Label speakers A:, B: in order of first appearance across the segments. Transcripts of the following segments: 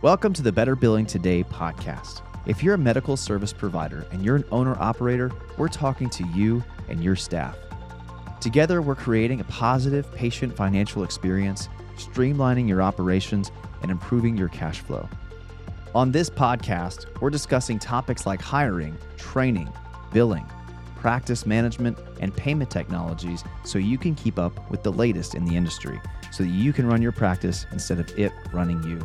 A: Welcome to the Better Billing Today podcast. If you're a medical service provider and you're an owner operator, we're talking to you and your staff. Together, we're creating a positive patient financial experience, streamlining your operations, and improving your cash flow. On this podcast, we're discussing topics like hiring, training, billing, practice management, and payment technologies so you can keep up with the latest in the industry so that you can run your practice instead of it running you.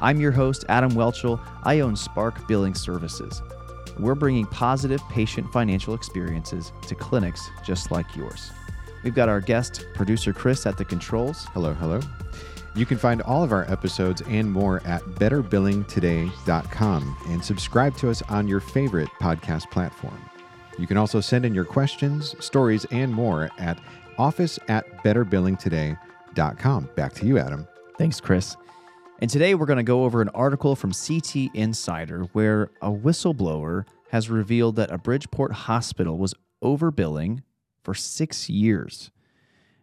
A: I'm your host, Adam Welchel. I own Spark Billing Services. We're bringing positive patient financial experiences to clinics just like yours. We've got our guest, producer Chris, at the controls.
B: Hello, hello. You can find all of our episodes and more at betterbillingtoday.com and subscribe to us on your favorite podcast platform. You can also send in your questions, stories, and more at office at betterbillingtoday.com. Back to you, Adam.
A: Thanks, Chris. And today we're going to go over an article from CT Insider where a whistleblower has revealed that a Bridgeport hospital was overbilling for six years.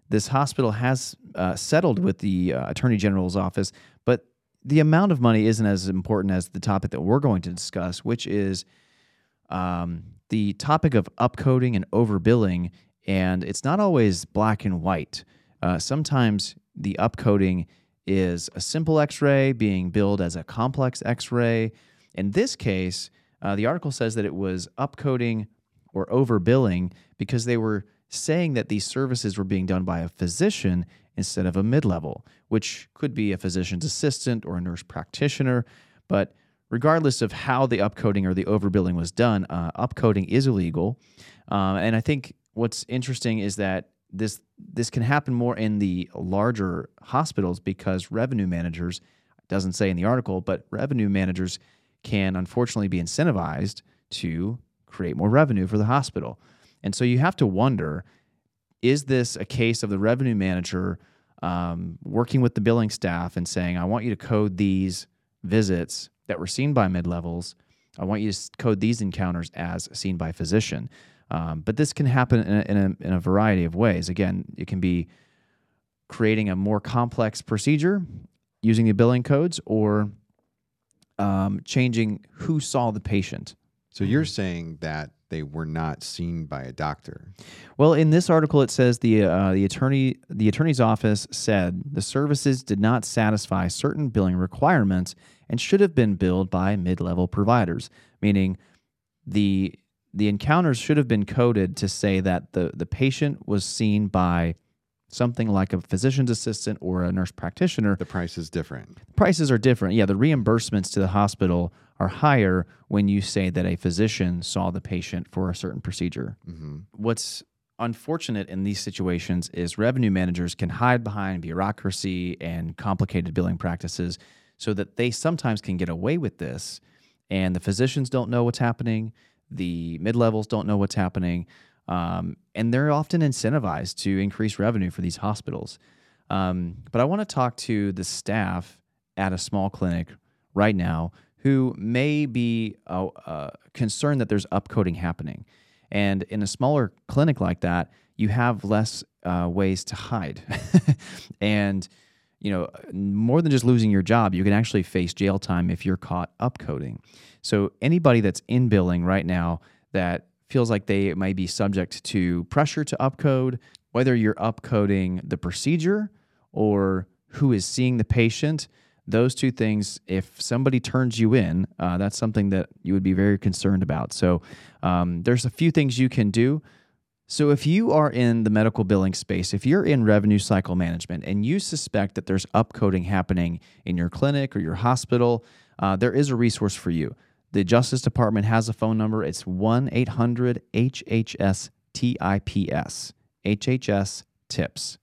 A: This hospital has uh, settled with the uh, Attorney General's office, but the amount of money isn't as important as the topic that we're going to discuss, which is um, the topic of upcoding and overbilling. And it's not always black and white. Uh, sometimes the upcoding is a simple x ray being billed as a complex x ray. In this case, uh, the article says that it was upcoding or overbilling because they were saying that these services were being done by a physician instead of a mid level, which could be a physician's assistant or a nurse practitioner. But regardless of how the upcoding or the overbilling was done, uh, upcoding is illegal. Um, and I think what's interesting is that this this can happen more in the larger hospitals because revenue managers doesn't say in the article, but revenue managers can unfortunately be incentivized to create more revenue for the hospital. And so you have to wonder is this a case of the revenue manager um, working with the billing staff and saying, I want you to code these visits that were seen by mid levels? I want you to code these encounters as seen by physician. Um, but this can happen in a, in, a, in a variety of ways. Again, it can be creating a more complex procedure using the billing codes or um, changing who saw the patient.
B: So you're saying that they were not seen by a doctor.
A: Well, in this article, it says the uh, the attorney the attorney's office said the services did not satisfy certain billing requirements and should have been billed by mid level providers, meaning the the encounters should have been coded to say that the, the patient was seen by something like a physician's assistant or a nurse practitioner.
B: The price is different.
A: The prices are different. Yeah, the reimbursements to the hospital are higher when you say that a physician saw the patient for a certain procedure. Mm-hmm. What's unfortunate in these situations is revenue managers can hide behind bureaucracy and complicated billing practices so that they sometimes can get away with this and the physicians don't know what's happening the mid levels don't know what's happening, um, and they're often incentivized to increase revenue for these hospitals. Um, but I want to talk to the staff at a small clinic right now who may be uh, uh, concerned that there's upcoding happening. And in a smaller clinic like that, you have less uh, ways to hide. and you know, more than just losing your job, you can actually face jail time if you're caught upcoding. So anybody that's in billing right now that feels like they might be subject to pressure to upcode, whether you're upcoding the procedure or who is seeing the patient, those two things, if somebody turns you in, uh, that's something that you would be very concerned about. So um, there's a few things you can do. So, if you are in the medical billing space, if you're in revenue cycle management and you suspect that there's upcoding happening in your clinic or your hospital, uh, there is a resource for you. The Justice Department has a phone number. It's 1 800 HHS TIPS, HHS TIPS.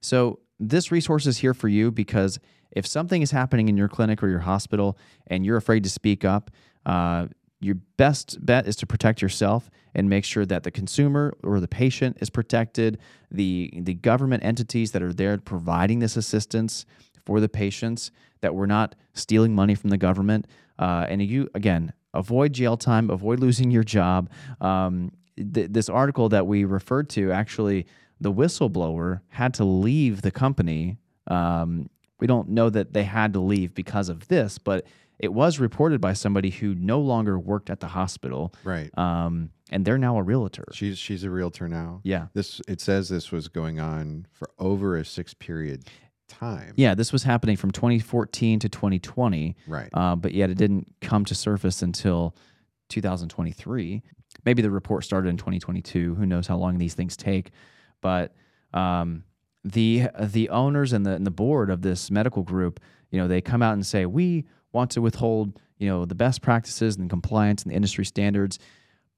A: So, this resource is here for you because if something is happening in your clinic or your hospital and you're afraid to speak up, uh, your best bet is to protect yourself and make sure that the consumer or the patient is protected. The, the government entities that are there providing this assistance for the patients, that we're not stealing money from the government. Uh, and you, again, avoid jail time, avoid losing your job. Um, th- this article that we referred to actually, the whistleblower had to leave the company um, we don't know that they had to leave because of this, but it was reported by somebody who no longer worked at the hospital.
B: Right.
A: Um, and they're now a realtor.
B: She's she's a realtor now.
A: Yeah.
B: This it says this was going on for over a six period time.
A: Yeah, this was happening from 2014 to 2020.
B: Right.
A: Uh, but yet it didn't come to surface until 2023. Maybe the report started in 2022. Who knows how long these things take? But um, the the owners and the and the board of this medical group, you know, they come out and say we want to withhold, you know, the best practices and compliance and the industry standards,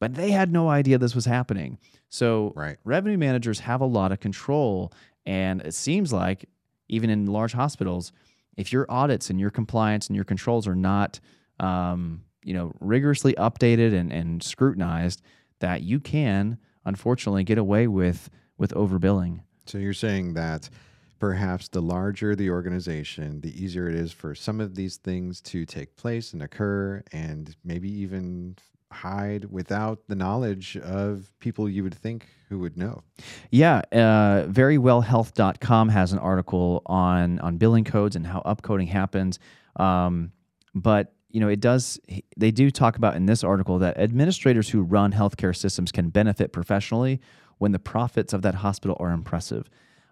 A: but they had no idea this was happening. So
B: Right.
A: revenue managers have a lot of control, and it seems like even in large hospitals, if your audits and your compliance and your controls are not, um, you know, rigorously updated and, and scrutinized, that you can unfortunately get away with with overbilling.
B: So you're saying that perhaps the larger the organization, the easier it is for some of these things to take place and occur and maybe even hide without the knowledge of people you would think who would know.
A: Yeah, uh, verywellhealth.com has an article on on billing codes and how upcoding happens. Um, but you know, it does. They do talk about in this article that administrators who run healthcare systems can benefit professionally when the profits of that hospital are impressive.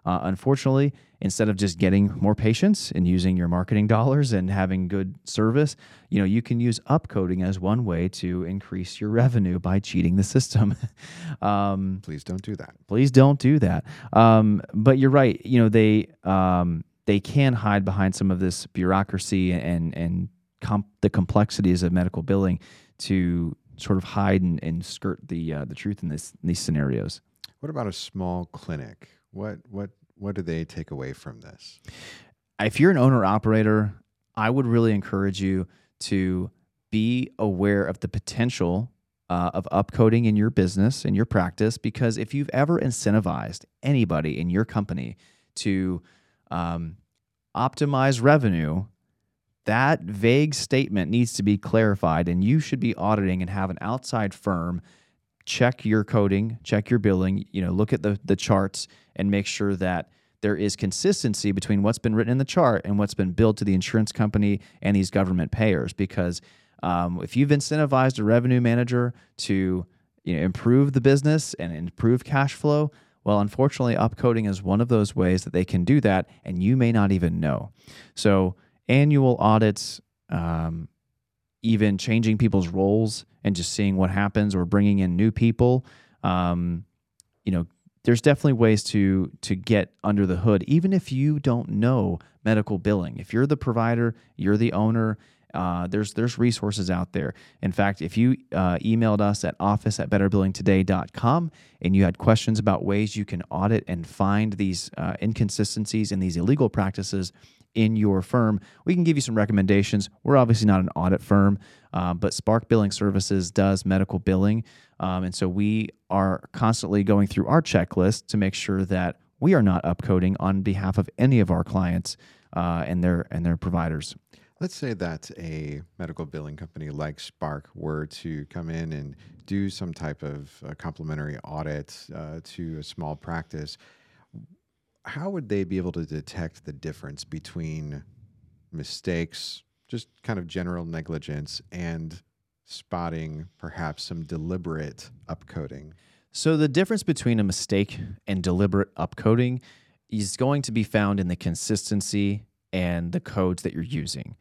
A: Uh, unfortunately, instead of just getting more patients and using your marketing dollars and having good service, you know, you can use upcoding as one way to increase your revenue by cheating the system. um,
B: Please don't do that.
A: please don't do that. Um, but you're right. You know, they um, they can hide behind some of this bureaucracy and and comp- the complexities of medical billing to sort of hide and, and skirt the uh, the truth in this in these scenarios.
B: What about a small clinic? What what what do they take away from this?
A: if you're an owner operator, I would really encourage you to be aware of the potential uh, of upcoding in your business in your practice because if you've ever incentivized anybody in your company to um, optimize revenue, that vague statement needs to be clarified, and you should be auditing and have an outside firm check your coding, check your billing, you know, look at the the charts and make sure that there is consistency between what's been written in the chart and what's been billed to the insurance company and these government payers. Because um, if you've incentivized a revenue manager to you know, improve the business and improve cash flow, well, unfortunately, upcoding is one of those ways that they can do that, and you may not even know. So, annual audits, um, even changing people's roles and just seeing what happens, or bringing in new people, um, you know, there's definitely ways to to get under the hood, even if you don't know medical billing. If you're the provider, you're the owner. Uh, there's there's resources out there. In fact, if you uh, emailed us at office at betterbillingtoday.com and you had questions about ways you can audit and find these uh, inconsistencies and these illegal practices in your firm, we can give you some recommendations. We're obviously not an audit firm, uh, but Spark Billing Services does medical billing. Um, and so we are constantly going through our checklist to make sure that we are not upcoding on behalf of any of our clients uh, and their and their providers.
B: Let's say that a medical billing company like Spark were to come in and do some type of uh, complimentary audit uh, to a small practice. How would they be able to detect the difference between mistakes, just kind of general negligence, and spotting perhaps some deliberate upcoding?
A: So the difference between a mistake and deliberate upcoding is going to be found in the consistency and the codes that you're using.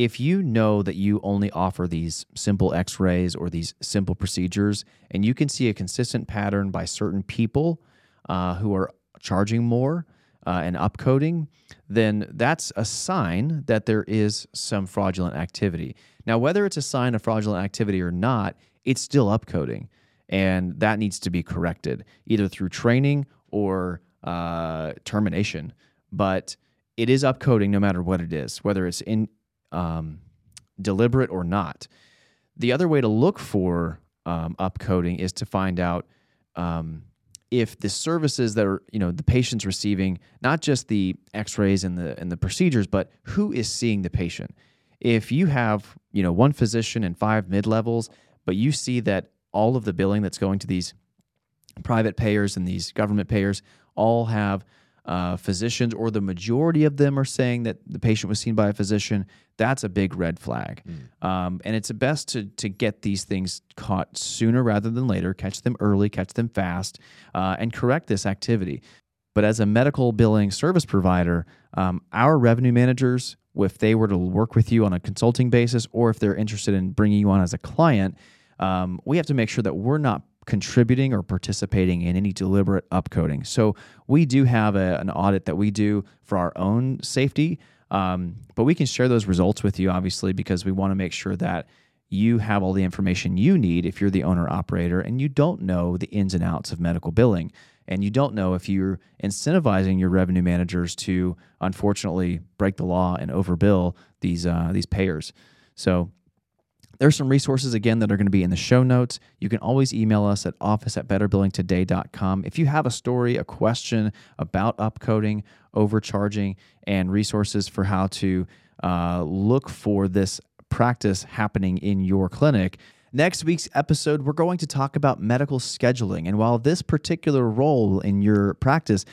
A: If you know that you only offer these simple x rays or these simple procedures, and you can see a consistent pattern by certain people uh, who are charging more uh, and upcoding, then that's a sign that there is some fraudulent activity. Now, whether it's a sign of fraudulent activity or not, it's still upcoding, and that needs to be corrected either through training or uh, termination. But it is upcoding no matter what it is, whether it's in um, deliberate or not. The other way to look for um, upcoding is to find out um, if the services that are you know the patient's receiving, not just the X-rays and the and the procedures, but who is seeing the patient. If you have you know one physician and five mid levels, but you see that all of the billing that's going to these private payers and these government payers all have uh, physicians or the majority of them are saying that the patient was seen by a physician, that's a big red flag. Um, and it's best to, to get these things caught sooner rather than later, catch them early, catch them fast, uh, and correct this activity. But as a medical billing service provider, um, our revenue managers, if they were to work with you on a consulting basis or if they're interested in bringing you on as a client, um, we have to make sure that we're not contributing or participating in any deliberate upcoding. So we do have a, an audit that we do for our own safety, um, but we can share those results with you, obviously, because we want to make sure that you have all the information you need if you're the owner operator and you don't know the ins and outs of medical billing and you don't know if you're incentivizing your revenue managers to unfortunately break the law and overbill these uh, these payers. So there's some resources again that are going to be in the show notes. You can always email us at office at betterbillingtoday.com. If you have a story, a question about upcoding, overcharging, and resources for how to uh, look for this practice happening in your clinic. Next week's episode, we're going to talk about medical scheduling. And while this particular role in your practice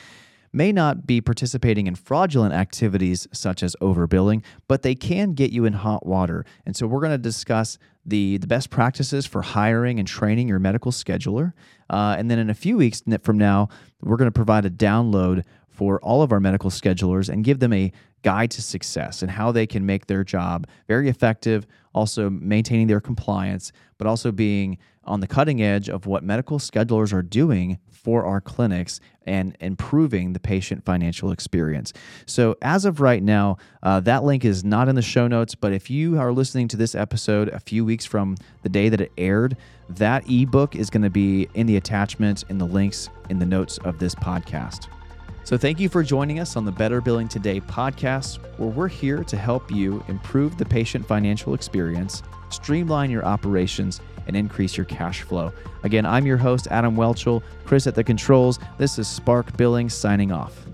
A: may not be participating in fraudulent activities such as overbilling, but they can get you in hot water. And so we're going to discuss the, the best practices for hiring and training your medical scheduler. Uh, and then in a few weeks from now, we're going to provide a download for all of our medical schedulers and give them a guide to success and how they can make their job very effective, also maintaining their compliance, but also being on the cutting edge of what medical schedulers are doing for our clinics and improving the patient financial experience. So, as of right now, uh, that link is not in the show notes, but if you are listening to this episode a few weeks from the day that it aired, that ebook is going to be in the attachments in the links in the notes of this podcast. So, thank you for joining us on the Better Billing Today podcast, where we're here to help you improve the patient financial experience, streamline your operations, and increase your cash flow. Again, I'm your host, Adam Welchel. Chris at the controls. This is Spark Billing signing off.